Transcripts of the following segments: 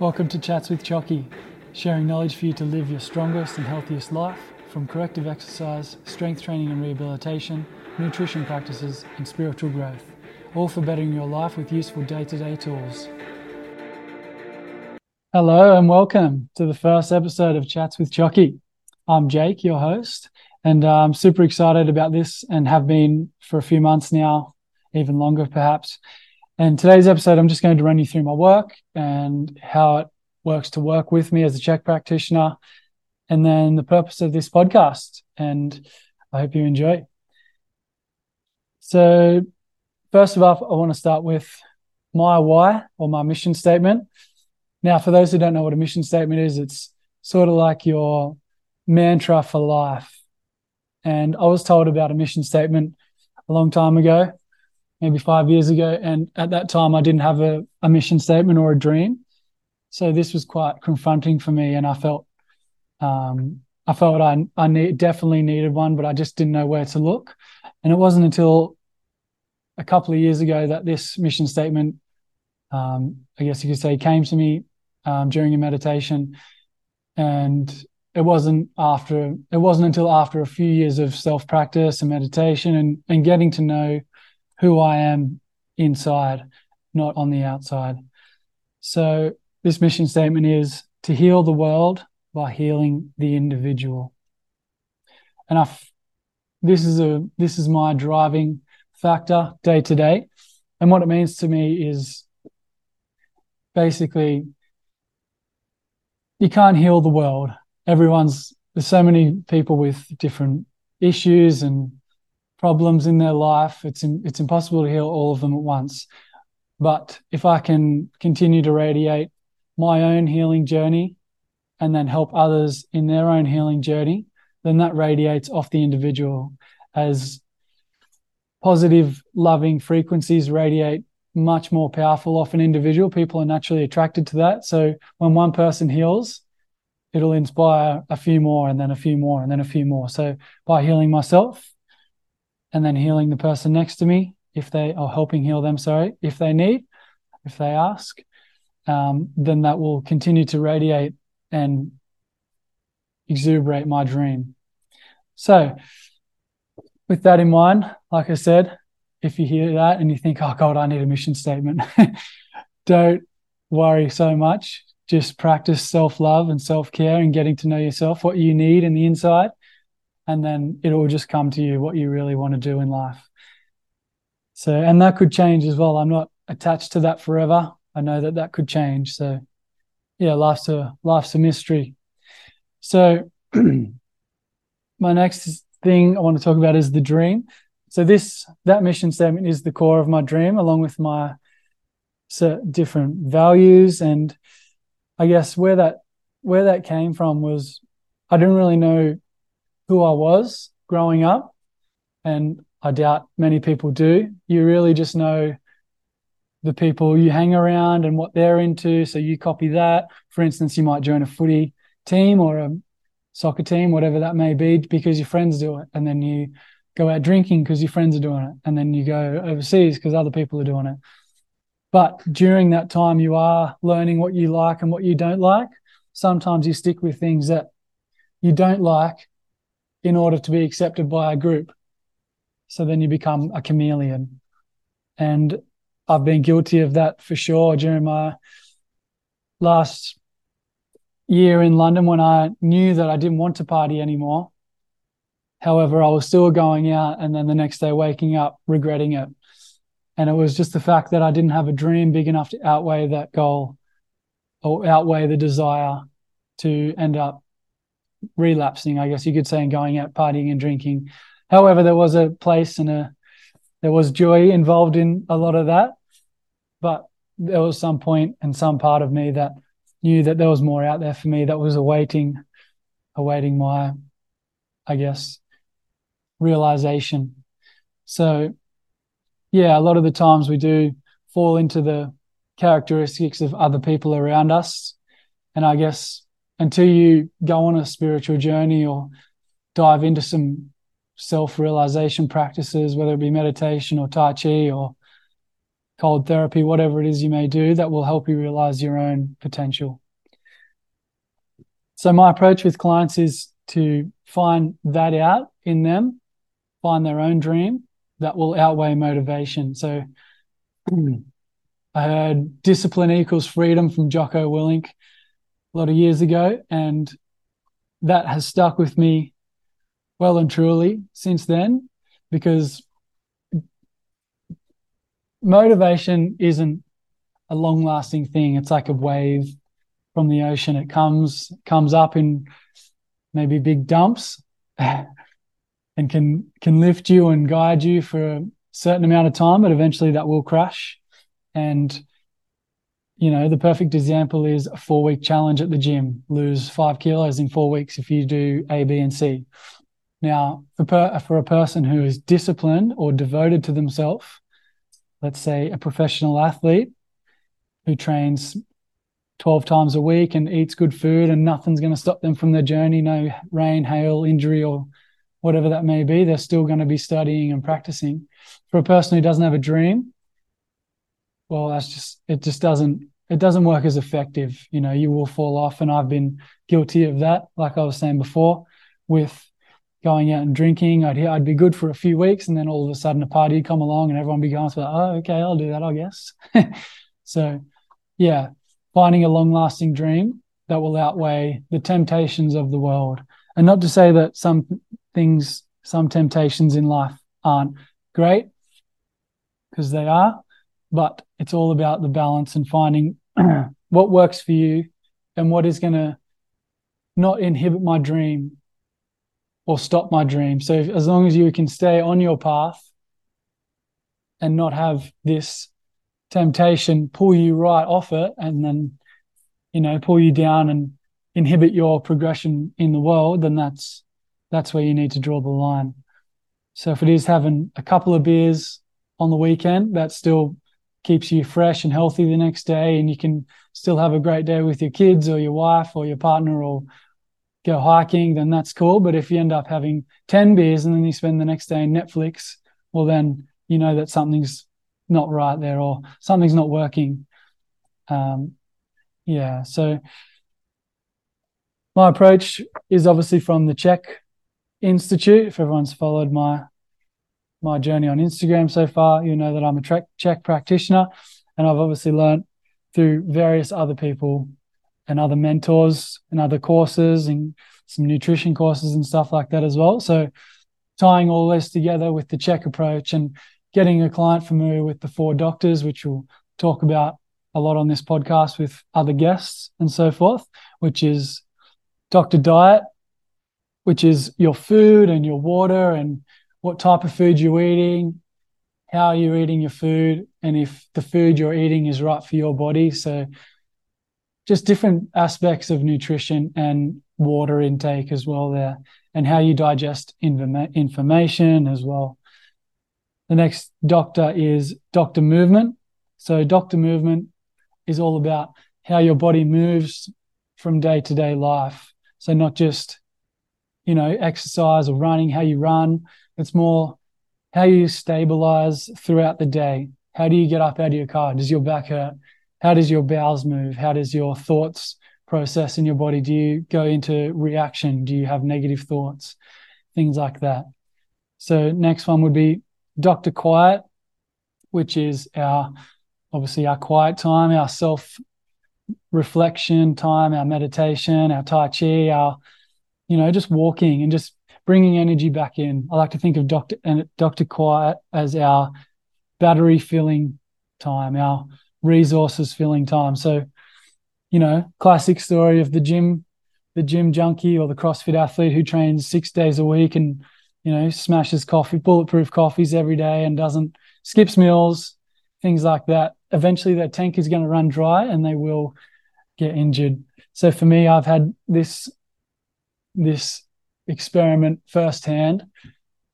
Welcome to Chats with Choccy, sharing knowledge for you to live your strongest and healthiest life from corrective exercise, strength training and rehabilitation, nutrition practices, and spiritual growth, all for bettering your life with useful day to day tools. Hello, and welcome to the first episode of Chats with Choccy. I'm Jake, your host, and uh, I'm super excited about this and have been for a few months now, even longer perhaps. And today's episode, I'm just going to run you through my work and how it works to work with me as a CHEK practitioner, and then the purpose of this podcast. And I hope you enjoy. So, first of all, I want to start with my why or my mission statement. Now, for those who don't know what a mission statement is, it's sort of like your mantra for life. And I was told about a mission statement a long time ago maybe five years ago. And at that time, I didn't have a, a mission statement or a dream. So this was quite confronting for me. And I felt, um, I felt I, I need, definitely needed one, but I just didn't know where to look. And it wasn't until a couple of years ago that this mission statement, um, I guess you could say, came to me um, during a meditation. And it wasn't after, it wasn't until after a few years of self practice and meditation and, and getting to know who I am inside, not on the outside. So, this mission statement is to heal the world by healing the individual. And I, this is a this is my driving factor day to day, and what it means to me is basically you can't heal the world. Everyone's there's so many people with different issues and problems in their life. It's in, it's impossible to heal all of them at once. But if I can continue to radiate my own healing journey and then help others in their own healing journey, then that radiates off the individual as positive, loving frequencies radiate much more powerful off an individual. People are naturally attracted to that. So when one person heals, it'll inspire a few more and then a few more and then a few more. So by healing myself, and then healing the person next to me if they are helping heal them sorry if they need if they ask um, then that will continue to radiate and exuberate my dream. So with that in mind like i said if you hear that and you think oh god i need a mission statement don't worry so much. Just practice self-love and self-care and getting to know yourself what you need in the inside and then it will just come to you what you really want to do in life. So, and that could change as well. I'm not attached to that forever. I know that that could change. So, yeah, life's a life's a mystery. So, my next thing I want to talk about is the dream. So, this that mission statement is the core of my dream, along with my so different values and I guess where that where that came from was I didn't really know who I was growing up, and I doubt many people do. You really just know the people you hang around and what they're into. So you copy that. For instance, you might join a footy team or a soccer team, whatever that may be, because your friends do it. And then you go out drinking because your friends are doing it. And then you go overseas because other people are doing it. But during that time, you are learning what you like and what you don't like. Sometimes you stick with things that you don't like in order to be accepted by a group. So then you become a chameleon. And I've been guilty of that for sure during my last year in London when I knew that I didn't want to party anymore. However, I was still going out and then the next day waking up regretting it. And it was just the fact that I didn't have a dream big enough to outweigh that goal or outweigh the desire to end up relapsing, I guess you could say, and going out partying and drinking. However, there was a place and a there was joy involved in a lot of that, but there was some point and some part of me that knew that there was more out there for me that was awaiting, awaiting my, I guess, realization. So, yeah, a lot of the times we do fall into the characteristics of other people around us, and I guess until you go on a spiritual journey or dive into some self realization practices, whether it be meditation or Tai Chi or cold therapy, whatever it is you may do that will help you realize your own potential. So, my approach with clients is to find that out in them, find their own dream that will outweigh motivation. So, I heard discipline equals freedom from Jocko Willink a lot of years ago, and that has stuck with me well and truly since then because motivation isn't a long lasting thing. It's like a wave from the ocean. It comes comes up in maybe big dumps and can can lift you and guide you for a certain amount of time, but eventually that will crash. And you know, the perfect example is a four week challenge at the gym. Lose five kilos in four weeks if you do A, B, and C. Now, for, per, for a person who is disciplined or devoted to themselves, let's say a professional athlete who trains 12 times a week and eats good food and nothing's going to stop them from their journey, no rain, hail, injury, or whatever that may be, they're still going to be studying and practicing. For a person who doesn't have a dream, well, that's just, it just doesn't, it doesn't work as effective. You know, you will fall off. And I've been guilty of that, like I was saying before, with going out and drinking. I'd I'd be good for a few weeks, and then all of a sudden a party would come along, and everyone be going, like, "Oh, okay, I'll do that, I guess." so, yeah, finding a long-lasting dream that will outweigh the temptations of the world, and not to say that some things, some temptations in life aren't great, because they are, but it's all about the balance and finding what works for you and what is going to not inhibit my dream or stop my dream. So if, as long as you can stay on your path and not have this temptation pull you right off it and then you know pull you down and inhibit your progression in the world then that's that's where you need to draw the line so if it is having a couple of beers on the weekend that's still keeps you fresh and healthy the next day and you can still have a great day with your kids or your wife or your partner or go hiking, then that's cool. But if you end up having 10 beers and then you spend the next day in Netflix, well, then you know that something's not right there or something's not working. Um, yeah. So my approach is obviously from the CHEK Institute. If everyone's followed my my journey on Instagram so far, you know that I'm a CHEK practitioner, and I've obviously learned through various other people and other mentors and other courses and some nutrition courses and stuff like that as well. So tying all this together with the CHEK approach and getting a client familiar with the four doctors, which we'll talk about a lot on this podcast with other guests and so forth, which is Dr. Diet, which is your food and your water and what type of food you're eating, how you're eating your food, and if the food you're eating is right for your body. So just different aspects of nutrition and water intake as well there and how you digest information as well. The next doctor is doctor movement. So doctor movement is all about how your body moves from day to day life. So not just you know exercise or running how you run it's more how you stabilize throughout the day how do you get up out of your car does your back hurt how does your bowels move? How does your thoughts process in your body? Do you go into reaction? Do you have negative thoughts? Things like that. So next one would be Dr. Quiet, which is our obviously our quiet time, our self reflection time, our meditation, our tai chi, our you know just walking and just bringing energy back in. I like to think of Dr. and Dr. Quiet as our battery filling time, our resources filling time. So, you know, classic story of the gym, the gym junkie or the CrossFit athlete who trains six days a week and, you know, smashes coffee, bulletproof coffees every day and doesn't skips meals, things like that. Eventually their tank is going to run dry and they will get injured. So for me, I've had this this experiment firsthand.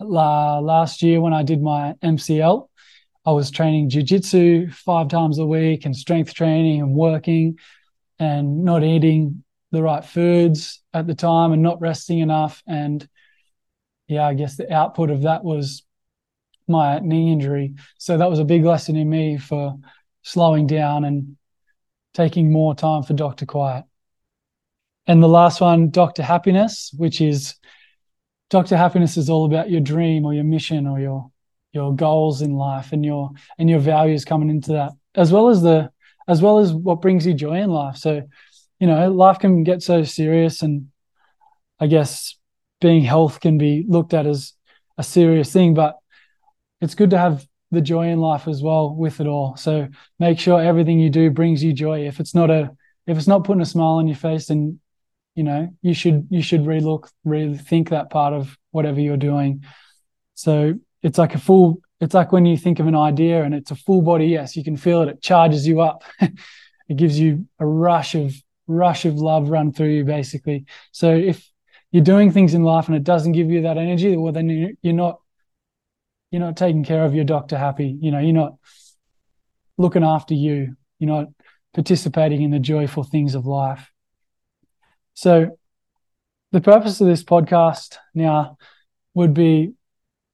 La, last year when I did my MCL, I was training jujitsu five times a week and strength training and working and not eating the right foods at the time and not resting enough. And yeah, I guess the output of that was my knee injury. So that was a big lesson in me for slowing down and taking more time for Dr. Quiet. And the last one, Dr. Happiness, which is Dr. Happiness is all about your dream or your mission or your your goals in life and your and your values coming into that, as well as the as well as what brings you joy in life. So, you know, life can get so serious and I guess being health can be looked at as a serious thing, but it's good to have the joy in life as well with it all. So make sure everything you do brings you joy. If it's not a if it's not putting a smile on your face, then you know you should you should relook rethink that part of whatever you're doing. So it's like a full it's like when you think of an idea and it's a full body yes, you can feel it, it charges you up. it gives you a rush of rush of love run through you basically. So if you're doing things in life and it doesn't give you that energy, well then you're not you're not taking care of your doctor happy. You know, you're not looking after you. You're not participating in the joyful things of life. So, the purpose of this podcast now would be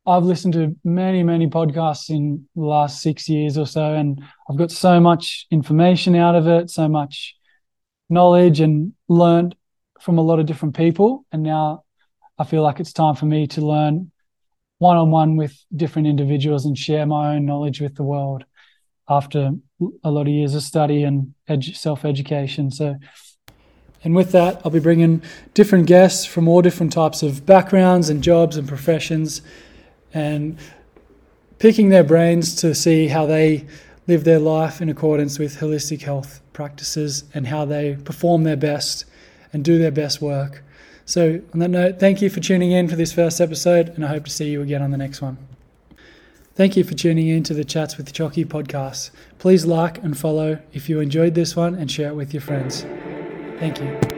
I've listened to many, many podcasts in the last six years or so, and I've got so much information out of it, so much knowledge, and learned from a lot of different people. And now I feel like it's time for me to learn one on one with different individuals and share my own knowledge with the world after a lot of years of study and edu- self education. So, and with that, I'll be bringing different guests from all different types of backgrounds and jobs and professions and picking their brains to see how they live their life in accordance with holistic health practices and how they perform their best and do their best work. So, on that note, thank you for tuning in for this first episode, and I hope to see you again on the next one. Thank you for tuning in to the Chats with Choccy podcast. Please like and follow if you enjoyed this one and share it with your friends. Thank you.